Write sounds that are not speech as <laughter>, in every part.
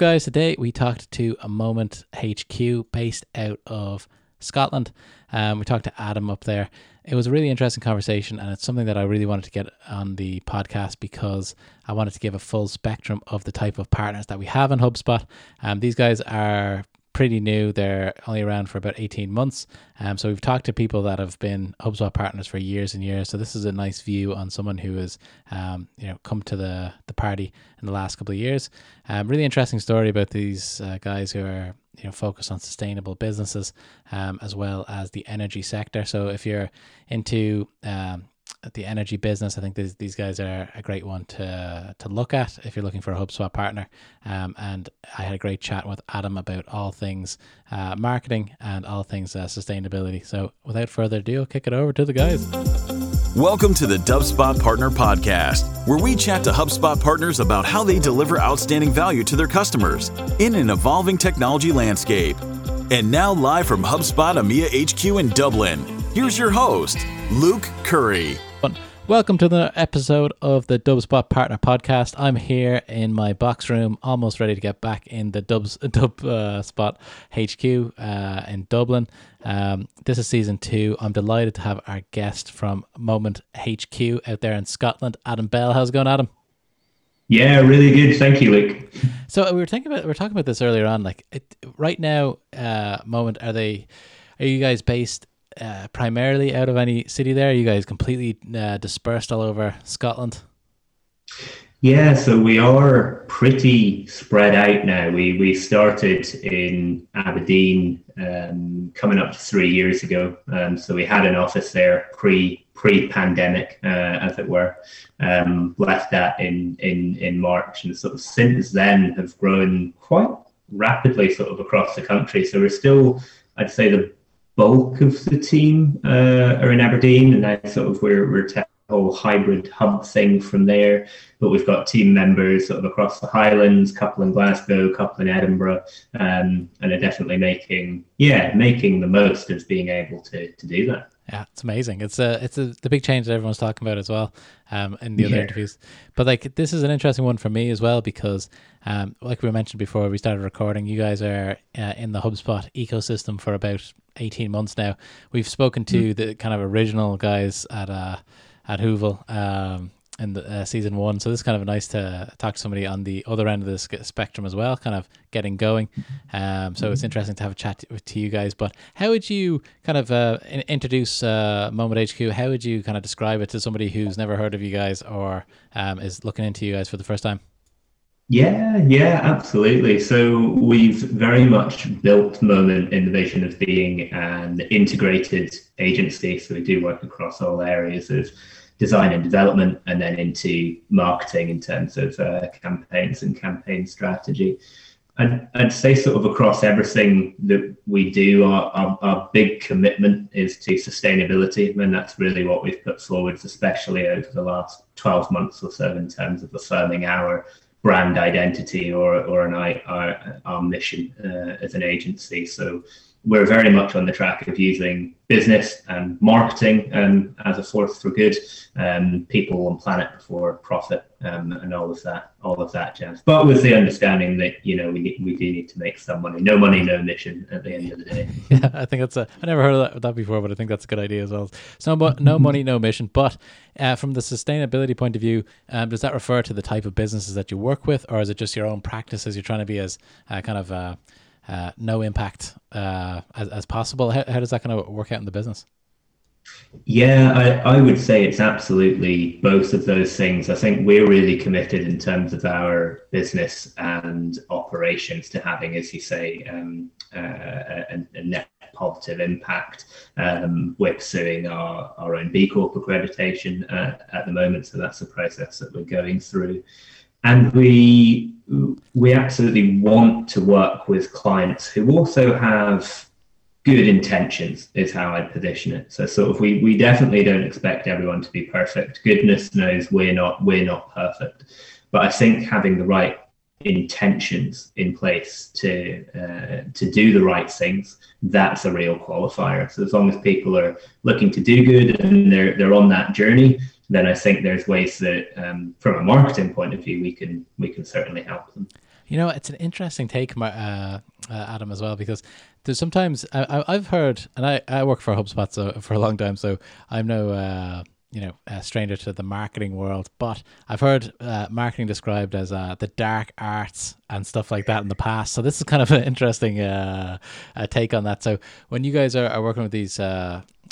guys? Today we talked to a Moment HQ based out of Scotland. Um, we talked to Adam up there. It was a really interesting conversation, and it's something that I really wanted to get on the podcast because I wanted to give a full spectrum of the type of partners that we have in HubSpot. Um, these guys are pretty new. They're only around for about 18 months. Um, so we've talked to people that have been HubSpot partners for years and years. So this is a nice view on someone who has, um, you know, come to the, the party in the last couple of years. Um, really interesting story about these uh, guys who are, you know, focused on sustainable businesses um, as well as the energy sector. So if you're into um, the energy business, I think these, these guys are a great one to to look at if you're looking for a HubSpot partner. Um, and I had a great chat with Adam about all things uh, marketing and all things uh, sustainability. So without further ado, I'll kick it over to the guys. Welcome to the DubSpot Partner Podcast, where we chat to HubSpot partners about how they deliver outstanding value to their customers in an evolving technology landscape. And now, live from HubSpot EMEA HQ in Dublin, here's your host, Luke Curry. Welcome to the episode of the Dubspot Partner Podcast. I'm here in my box room, almost ready to get back in the Dubs <laughs> Dub uh, Spot HQ uh, in Dublin. Um, this is season two. I'm delighted to have our guest from Moment HQ out there in Scotland, Adam Bell. How's it going, Adam? Yeah, really good. Thank you, Luke. So we were thinking about we were talking about this earlier on. Like it, right now, uh, Moment, are they? Are you guys based uh, primarily out of any city there? You guys completely uh, dispersed all over Scotland? Yeah, so we are pretty spread out now. We we started in Aberdeen um, coming up to three years ago. Um, so we had an office there pre pre pandemic, uh, as it were. Um, left that in in in March, and sort of since then have grown quite rapidly, sort of across the country. So we're still, I'd say, the bulk of the team uh, are in Aberdeen, and then sort of we're we're whole hybrid hub thing from there. But we've got team members sort of across the Highlands, couple in Glasgow, couple in Edinburgh, um, and are definitely making yeah making the most of being able to to do that. Yeah, it's amazing. It's a it's a the big change that everyone's talking about as well, um, in the other yeah. interviews. But like this is an interesting one for me as well because, um, like we mentioned before we started recording, you guys are uh, in the HubSpot ecosystem for about eighteen months now. We've spoken to mm. the kind of original guys at uh at Whoville, um, in the uh, season one. So this is kind of nice to talk to somebody on the other end of the spectrum as well, kind of getting going. Um, so it's interesting to have a chat to, to you guys. But how would you kind of uh, in, introduce uh, Moment HQ? How would you kind of describe it to somebody who's never heard of you guys or um, is looking into you guys for the first time? Yeah, yeah, absolutely. So we've very much built Moment in the vision of being an integrated agency. So we do work across all areas of design and development, and then into marketing in terms of uh, campaigns and campaign strategy. I'd, I'd, say sort of across everything that we do, our, our, our, big commitment is to sustainability, and that's really what we've put forward, especially over the last 12 months or so in terms of affirming our brand identity or, or an, our, our mission uh, as an agency. So we're very much on the track of using business and marketing um, as a force for good, um, people and planet before profit, um, and all of that, all of that jazz. But with the understanding that you know we need, we do need to make some money. No money, no mission. At the end of the day. <laughs> yeah, I think that's a. I never heard of that, that before, but I think that's a good idea as well. So, but no money, no mission. But uh, from the sustainability point of view, um, does that refer to the type of businesses that you work with, or is it just your own practices? You're trying to be as uh, kind of uh, uh, no impact uh, as, as possible. How, how does that kind of work out in the business? Yeah, I, I would say it's absolutely both of those things. I think we're really committed in terms of our business and operations to having, as you say, um, uh, a, a, net positive impact. Um, we're pursuing our, our own B Corp accreditation uh, at the moment, so that's a process that we're going through and we we absolutely want to work with clients who also have good intentions is how I'd position it. So sort of we we definitely don't expect everyone to be perfect. Goodness knows we're not we're not perfect. But I think having the right intentions in place to uh, to do the right things that's a real qualifier so as long as people are looking to do good and they're they're on that journey then I think there's ways that, um, from a marketing point of view, we can we can certainly help them. You know, it's an interesting take, uh, uh, Adam, as well, because there's sometimes I, have heard, and I, I work for HubSpot so, for a long time, so I'm no uh, you know a stranger to the marketing world, but I've heard uh, marketing described as uh, the dark arts and stuff like that in the past. So this is kind of an interesting take on that. So when you guys are, are working with these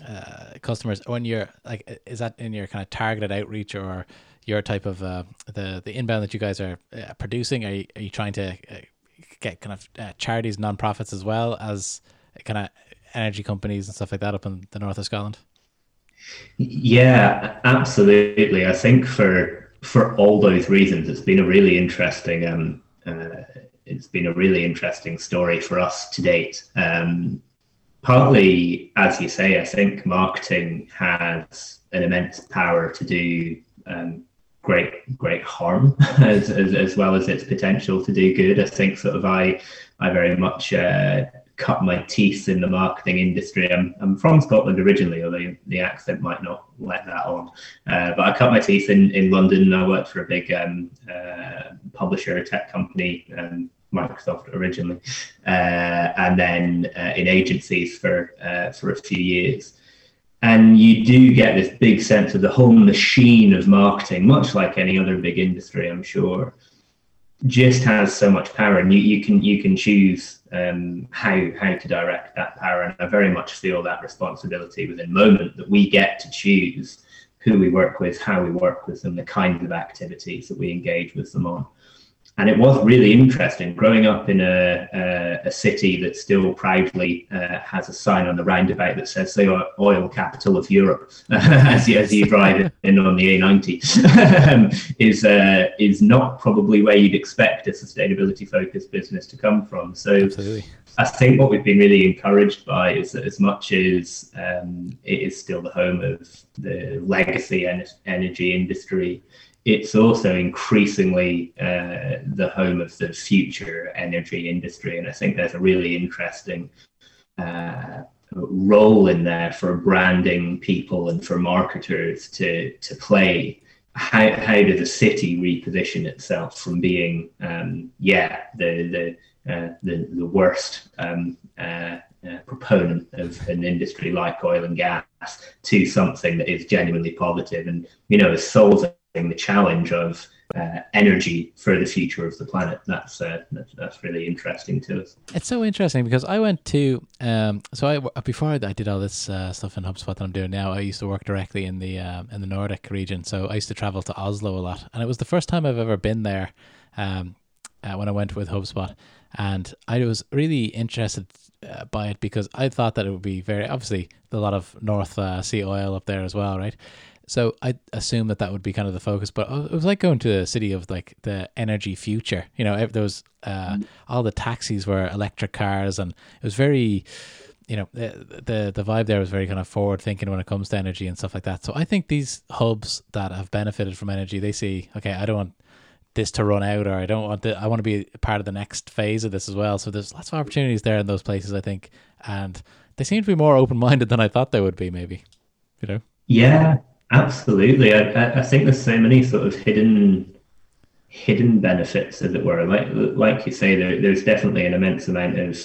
uh, uh, customers, when you're like, is that in your kind of targeted outreach or your type of uh, the the inbound that you guys are producing? Are you, are you trying to get kind of charities, nonprofits as well as kind of energy companies and stuff like that up in the north of Scotland? Yeah, absolutely. I think for for all those reasons, it's been a really interesting um, uh, it's been a really interesting story for us to date. Um, partly, as you say, I think marketing has an immense power to do um, great great harm <laughs> as, as, as well as its potential to do good. I think sort of I I very much uh, cut my teeth in the marketing industry. I'm, I'm from Scotland originally, although the accent might not let that on. Uh, but I cut my teeth in, in London. I worked for a big um, uh, publisher, tech company, um, Microsoft originally, uh, and then uh, in agencies for uh, for a few years. And you do get this big sense of the whole machine of marketing, much like any other big industry, I'm sure just has so much power. And you, you can you can choose um, how how to direct that power. And I very much feel that responsibility within moment that we get to choose who we work with how we work with them the kinds of activities that we engage with them on and it was really interesting growing up in a, a, a city that still proudly uh, has a sign on the roundabout that says the oil capital of Europe <laughs> as, you, as you drive <laughs> in on the A90 um, is uh, is not probably where you'd expect a sustainability focused business to come from. So Absolutely. I think what we've been really encouraged by is that as much as um, it is still the home of the legacy en- energy industry, it's also increasingly uh, the home of the future energy industry. And I think there's a really interesting uh, role in there for branding people and for marketers to, to play. How, how does a city reposition itself from being, um, yeah, the, the, uh, the, the worst um, uh, uh, proponent of an industry like oil and gas to something that is genuinely positive and you know solves the challenge of uh, energy for the future of the planet. That's, uh, that's, that's really interesting to us. It's so interesting because I went to um, so I before I did all this uh, stuff in HubSpot that I'm doing now. I used to work directly in the uh, in the Nordic region, so I used to travel to Oslo a lot, and it was the first time I've ever been there. Um, uh, when I went with HubSpot, and I was really interested uh, by it because I thought that it would be very obviously a lot of North Sea oil up there as well, right? So I assume that that would be kind of the focus, but it was like going to a city of like the energy future. You know, there was uh, mm. all the taxis were electric cars, and it was very, you know, the, the the vibe there was very kind of forward thinking when it comes to energy and stuff like that. So I think these hubs that have benefited from energy, they see, okay, I don't want this to run out, or I don't want the, I want to be part of the next phase of this as well. So there's lots of opportunities there in those places, I think, and they seem to be more open minded <laughs> than I thought they would be, maybe. You know. Yeah, Absolutely, I, I think there's so many sort of hidden hidden benefits, as it were. Like like you say, there, there's definitely an immense amount of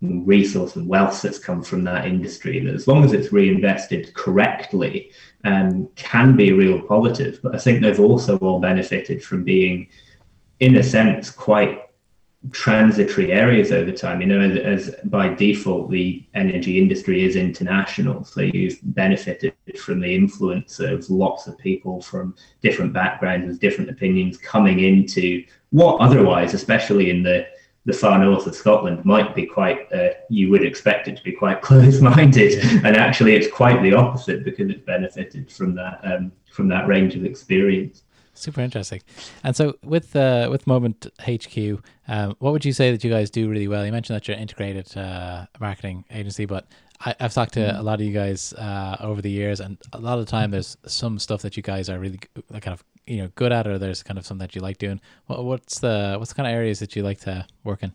resource and wealth that's come from that industry that as long as it's reinvested correctly um, can be real positive but i think they've also all benefited from being in a sense quite transitory areas over time. You know, as, as, by default, the energy industry is international. So you've benefited from the influence of lots of people from different backgrounds with different opinions coming into what otherwise, especially in the the far north of Scotland might be quite, uh, you would expect it to be quite <laughs> close minded. And actually, it's quite the opposite because it's benefited from that, um, from that range of experience. Super interesting. And so with uh, with Moment HQ, um, what would you say that you guys do really well? You mentioned that you're an integrated uh, marketing agency, but I, have talked to mm. a lot of you guys uh, over the years, and a lot of the time there's some stuff that you guys are really kind of you know good at, or there's kind of something that you like doing. What, what's the what's the kind of areas that you like to work in?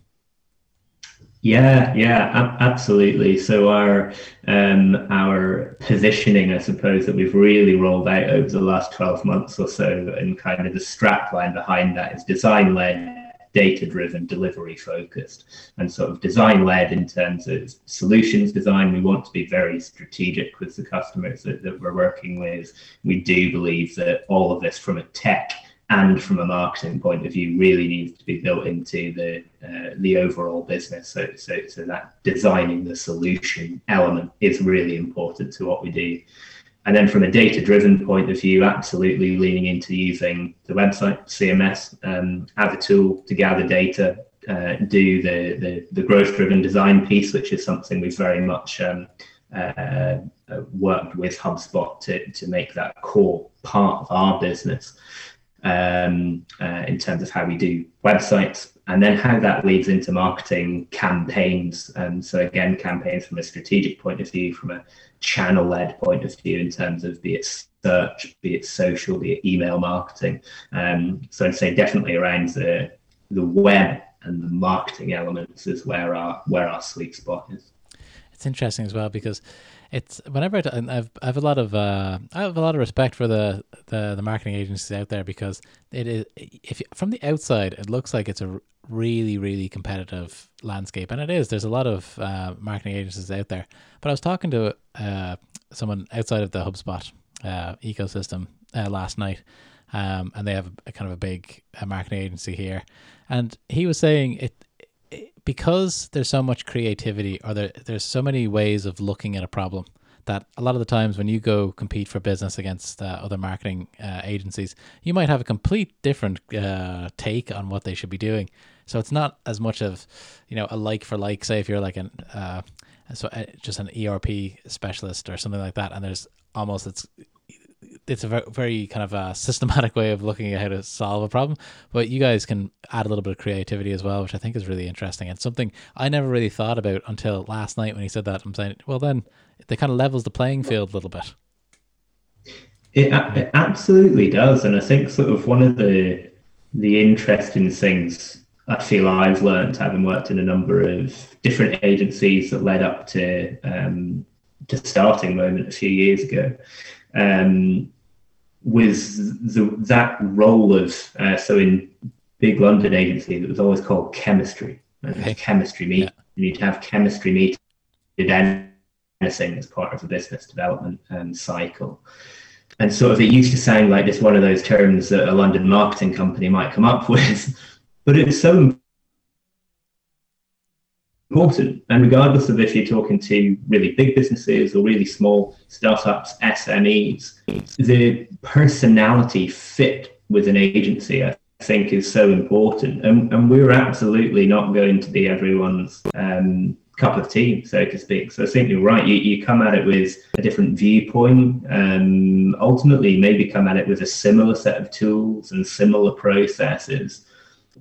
Yeah, yeah, absolutely. So our um, our positioning, I suppose, that we've really rolled out over the last twelve months or so, and kind of the strapline behind that is design led, data driven, delivery focused, and sort of design led in terms of solutions design. We want to be very strategic with the customers that, that we're working with. We do believe that all of this from a tech and from a marketing point of view really needs to be built into the uh, the overall business. So, so so that designing the solution element is really important to what we do. And then from a data driven point of view absolutely leaning into using the website cms um, have a tool to gather data uh, do the, the the growth driven design piece which is something we've very much um, uh worked with HubSpot to, to make that core part of our business um, uh, in terms of how we do websites and then how that leads into marketing campaigns. Um, so again, campaigns from a strategic point of view, from a channel-led point of view, in terms of be it search, be it social, be it email marketing. Um, so I'd say definitely around the the web and the marketing elements is where our where our sweet spot is. It's interesting as well because it's whenever I, have I have a lot of uh, I have a lot of respect for the, the the marketing agencies out there because it is if you, from the outside it looks like it's a really really competitive landscape and it is. There's a lot of uh, marketing agencies out there. But I was talking to uh, someone outside of the HubSpot uh, ecosystem uh, last night um, and they have a, a kind of a big uh, marketing agency here. And he was saying it because there's so much creativity or there, there's so many ways of looking at a problem that a lot of the times when you go compete for business against uh, other marketing uh, agencies, you might have a complete different uh, take on what they should be doing. So it's not as much of, you know, a like for like. Say if you're like an uh, so uh, just an ERP specialist or something like that, and there's almost it's it's a very, kind of a systematic <laughs> way of looking at how to solve a problem. But you guys can add a little bit of creativity as well, which I think is really interesting and something I never really thought about until last night when he said that. I'm saying, well, then it kind of levels the playing field a little bit. It, it absolutely does, and I think sort of one of the the interesting things I feel I've learned having worked in a number of different agencies that led up to um, to starting moment a few years ago um, with the, that role of uh, so in big London agency that was always called chemistry. Okay. Chemistry meeting. Yeah. You need to have chemistry meeting anything as part of the business development um, cycle. And sort of it used to sound like just one of those terms that a London marketing company might come up <laughs> with, but it's so important. And regardless of if you're talking to really big businesses or really small startups, SMEs, the personality fit with an agency, I think, is so important. And, and we're absolutely not going to be everyone's um, cup of tea, so to speak. So I think you're right. You, you come at it with a different viewpoint. Um, ultimately, maybe come at it with a similar set of tools and similar processes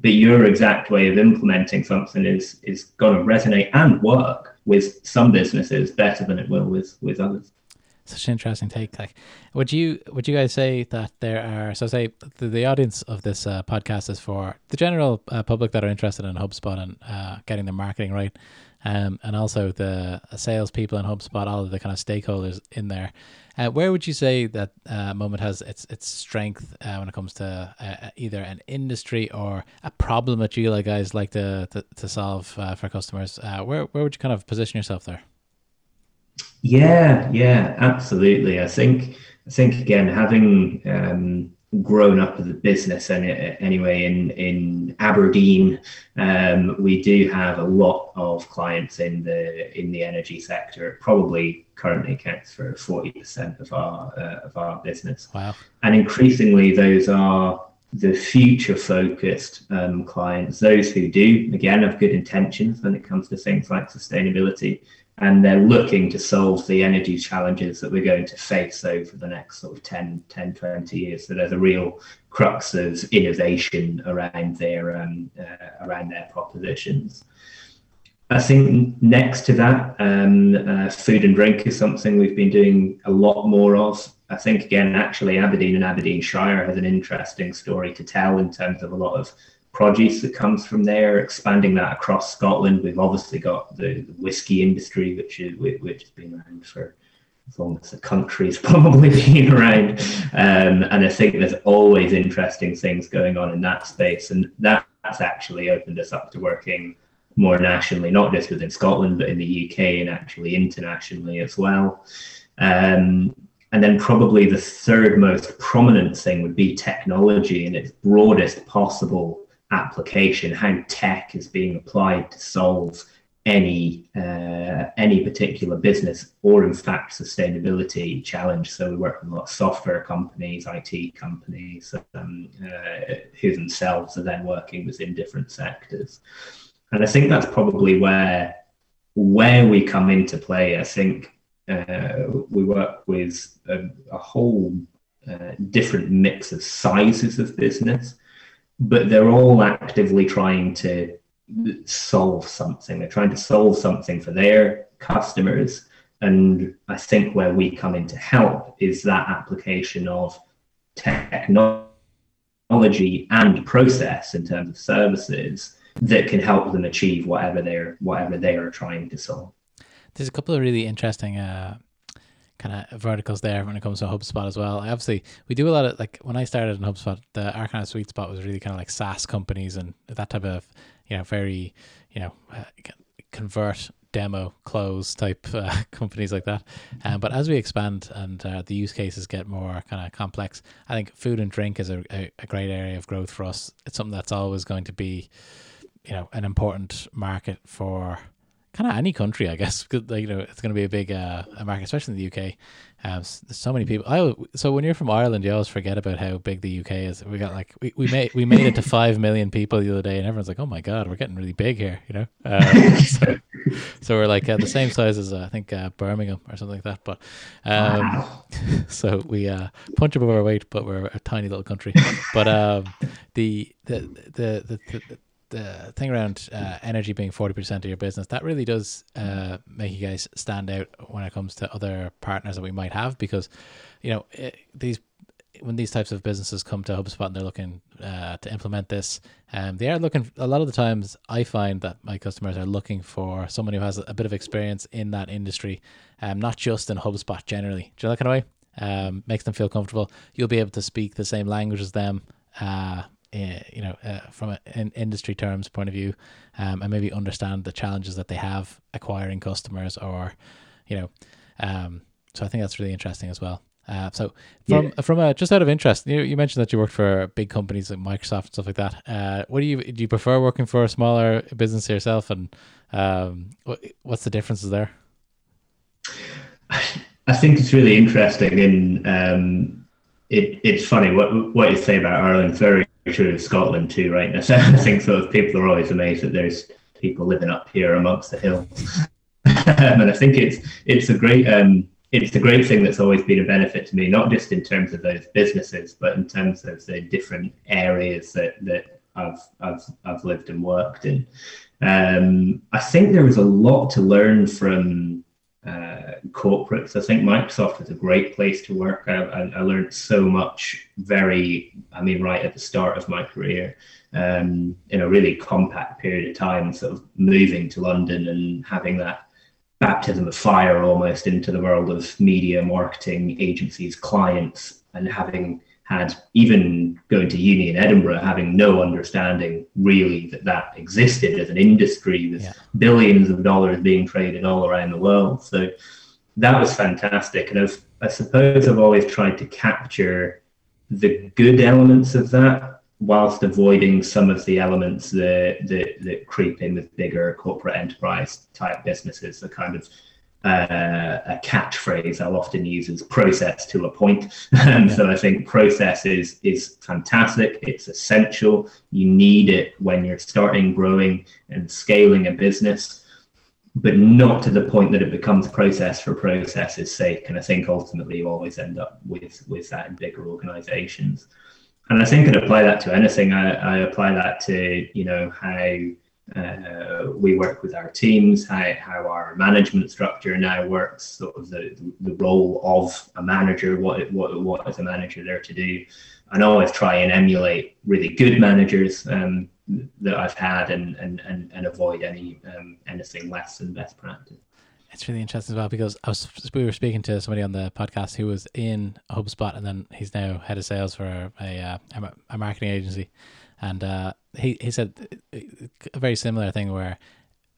but your exact way of implementing something is is going to resonate and work with some businesses better than it will with with others. Such an interesting take like would you would you guys say that there are so say the, the audience of this uh, podcast is for the general uh, public that are interested in hubspot and uh, getting their marketing right um, and also the salespeople in hubspot all of the kind of stakeholders in there uh, where would you say that uh, Moment has its its strength uh, when it comes to uh, either an industry or a problem that you like guys like to to, to solve uh, for customers? Uh, where where would you kind of position yourself there? Yeah, yeah, absolutely. I think I think again having um, grown up as a business and anyway in in Aberdeen um, we do have a lot of clients in the in the energy sector. It probably currently accounts for 40% of our uh, of our business. Wow. And increasingly those are the future focused um, clients. Those who do again have good intentions when it comes to things like sustainability and they're looking to solve the energy challenges that we're going to face over the next sort of 10, 10 20 years. So there's a real crux of innovation around their um, uh, around their propositions. I think next to that, um, uh, food and drink is something we've been doing a lot more of. I think again, actually, Aberdeen and Aberdeenshire has an interesting story to tell in terms of a lot of produce that comes from there, expanding that across Scotland. We've obviously got the, the whiskey industry, which is which has been around for as long as the country's <laughs> probably been around. Um, and I think there's always interesting things going on in that space, and that that's actually opened us up to working more nationally, not just within Scotland, but in the UK and actually internationally as well. Um, and then probably the third most prominent thing would be technology in its broadest possible application, how tech is being applied to solve any uh, any particular business or in fact sustainability challenge. So we work with a lot of software companies, IT companies, um, uh, who themselves are then working within different sectors. And I think that's probably where where we come into play. I think uh, we work with a, a whole uh, different mix of sizes of business, but they're all actively trying to solve something. They're trying to solve something for their customers. And I think where we come in to help is that application of technology and process in terms of services that can help them achieve whatever they're whatever they are trying to solve. There's a couple of really interesting uh, kind of verticals there when it comes to HubSpot as well. Obviously, we do a lot of like when I started in HubSpot, the our kind of sweet spot was really kind of like SaaS companies and that type of you know very you know uh, convert demo close type uh, <laughs> companies like that um, but as we expand and uh, the use cases get more kind of complex i think food and drink is a, a, a, great area of growth for us it's something that's always going to be you know an important market for kind of any country, I guess. Like, you know, it's going to be a big uh, market, especially in the UK. Um, so many people. I so when you're from Ireland, you always forget about how big the UK is. We got like we, we made we made it to <laughs> five million people the other day, and everyone's like, "Oh my god, we're getting really big here," you know. <laughs> Uh, so, so, we're like uh, the same size as uh, I think uh, Birmingham or something like that. But um, wow. <laughs> so we uh, punch above our weight, but we're a tiny little country. But um, the, the the the the the thing around uh, energy being 40% of your business, that really does uh, make you guys stand out when it comes to other partners that we might have because, you know, it, these when these types of businesses come to HubSpot and they're looking uh, to implement this, um, they are looking. A lot of the times, I find that my customers are looking for someone who has a bit of experience in that industry, um, not just in HubSpot generally. Do you know that kind of way? Um, makes them feel comfortable. You'll be able to speak the same language as them. Uh, uh, you know, uh, from an industry terms point of view, um, and maybe understand the challenges that they have acquiring customers, or, you know, um, so I think that's really interesting as well. Uh, so from yeah. from a, just out of interest, you you mentioned that you worked for big companies like Microsoft and stuff like that. Uh, what do you do? You prefer working for a smaller business yourself, and um, what, what's the differences there? I think it's really interesting, and um, it, it's funny what what you say about Ireland. Very true of Scotland too, right? I think sort of people are always amazed that there's people living up here amongst the hills, <laughs> and I think it's it's a great um, it's a great thing that's always been a benefit to me, not just in terms of those businesses, but in terms of the different areas that that I've I've I've lived and worked in. Um, I think there was a lot to learn from uh, corporates. I think Microsoft is a great place to work. I, I, I, learned so much very, I mean, right at the start of my career um, in a really compact period of time, sort of moving to London and having that baptism of fire almost into the world of media, marketing, agencies, clients, and having had even going to uni in Edinburgh, having no understanding really that that existed as an industry with yeah. billions of dollars being traded all around the world. So that was fantastic. And I've, I suppose I've always tried to capture the good elements of that whilst avoiding some of the elements that, that, that creep in with bigger corporate enterprise type businesses, the kind of uh, a catchphrase I'll often use is process to a point. And yeah. so I think process is, is fantastic. It's essential. You need it when you're starting, growing, and scaling a business, but not to the point that it becomes process for process's sake. And I think ultimately you always end up with, with that in bigger organizations. And I think I'd apply that to anything. I, I apply that to, you know, how uh, we work with our teams, how, how our management structure now works, sort of the, the role of a manager, what, what, what is a manager there to do. And always try and emulate really good managers um, that I've had and, and, and, and avoid any um, anything less than best practice. It's really interesting as well because I was we were speaking to somebody on the podcast who was in HubSpot and then he's now head of sales for a, a, uh, a marketing agency and uh, he he said a very similar thing where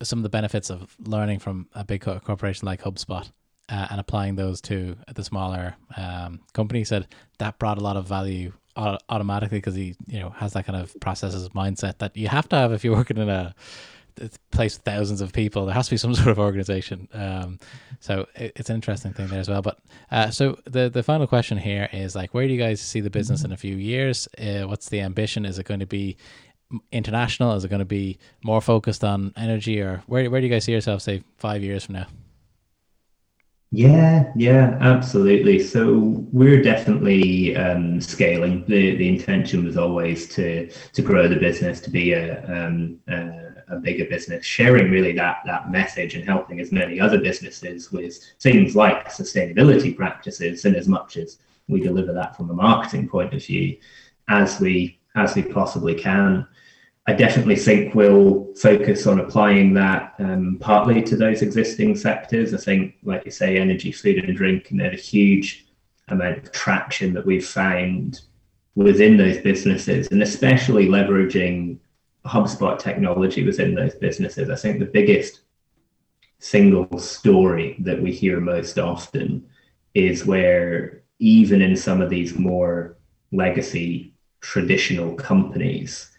some of the benefits of learning from a big corporation like HubSpot uh, and applying those to the smaller um, company said that brought a lot of value automatically because he you know has that kind of processes mindset that you have to have if you're working in a place with thousands of people. There has to be some <laughs> sort of organization. Um, so it, it's an interesting thing there as well. But uh, so the the final question here is like where do you guys see the business in a few years? Uh, what's the ambition? Is it going to be international? Is it going to be more focused on energy? Or where, where do you guys see yourself say five years from now? Yeah, yeah, absolutely. So we're definitely um, scaling. the The intention was always to to grow the business, to be a, um, a, a bigger business, sharing really that that message and helping as many other businesses with things like sustainability practices, and as much as we deliver that from a marketing point of view, as we as we possibly can. I definitely think we'll focus on applying that um, partly to those existing sectors. I think, like you say, energy, food, and drink, and there's a huge amount of traction that we've found within those businesses, and especially leveraging HubSpot technology within those businesses. I think the biggest single story that we hear most often is where, even in some of these more legacy traditional companies,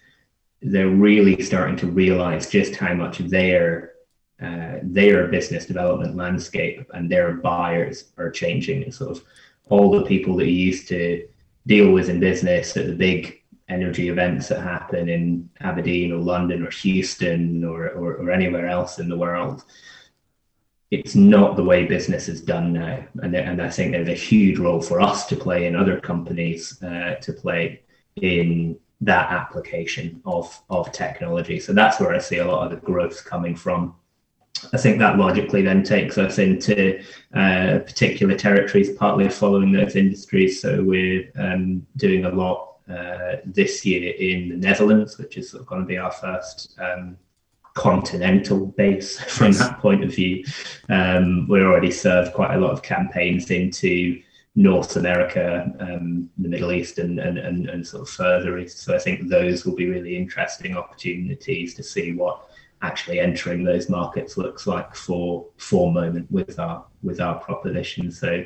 they're really starting to realize just how much their uh, their business development landscape and their buyers are changing. And sort of all the people that you used to deal with in business at the big energy events that happen in Aberdeen or London or Houston or, or, or anywhere else in the world, it's not the way business is done now. And, and I think there's a huge role for us to play in other companies uh, to play in that application of of technology. So that's where I see a lot of the growth coming from. I think that logically then takes us into uh, particular territories, partly following those industries. So we're um, doing a lot uh, this year in the Netherlands, which is going to be our first um, continental base <laughs> from that point of view. Um, we already serve quite a lot of campaigns into North America, um, the Middle East, and, and, and, and sort of further east. So I think those will be really interesting opportunities to see what actually entering those markets looks like for for moment with our with our proposition. So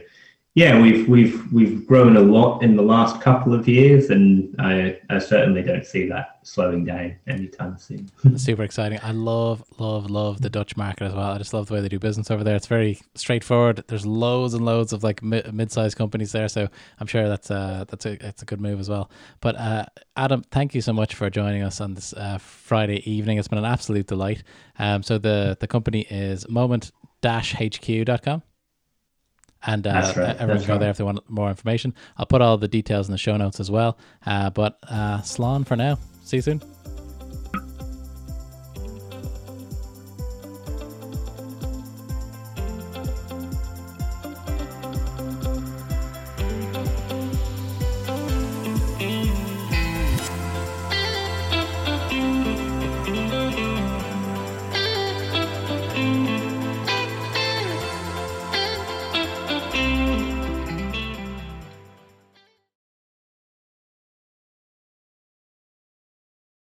yeah, we've we've we've grown a lot in the last couple of years, and I, I certainly don't see that slowing down anytime soon. <laughs> Super exciting! I love love love the Dutch market as well. I just love the way they do business over there. It's very straightforward. There's loads and loads of like mid-sized companies there, so I'm sure that's uh that's a it's a good move as well. But uh, Adam, thank you so much for joining us on this uh, Friday evening. It's been an absolute delight. Um, so the the company is moment-hq.com and uh, right. everyone That's can go right. there if they want more information. I'll put all the details in the show notes as well. Uh, but uh, Slán for now. See you soon.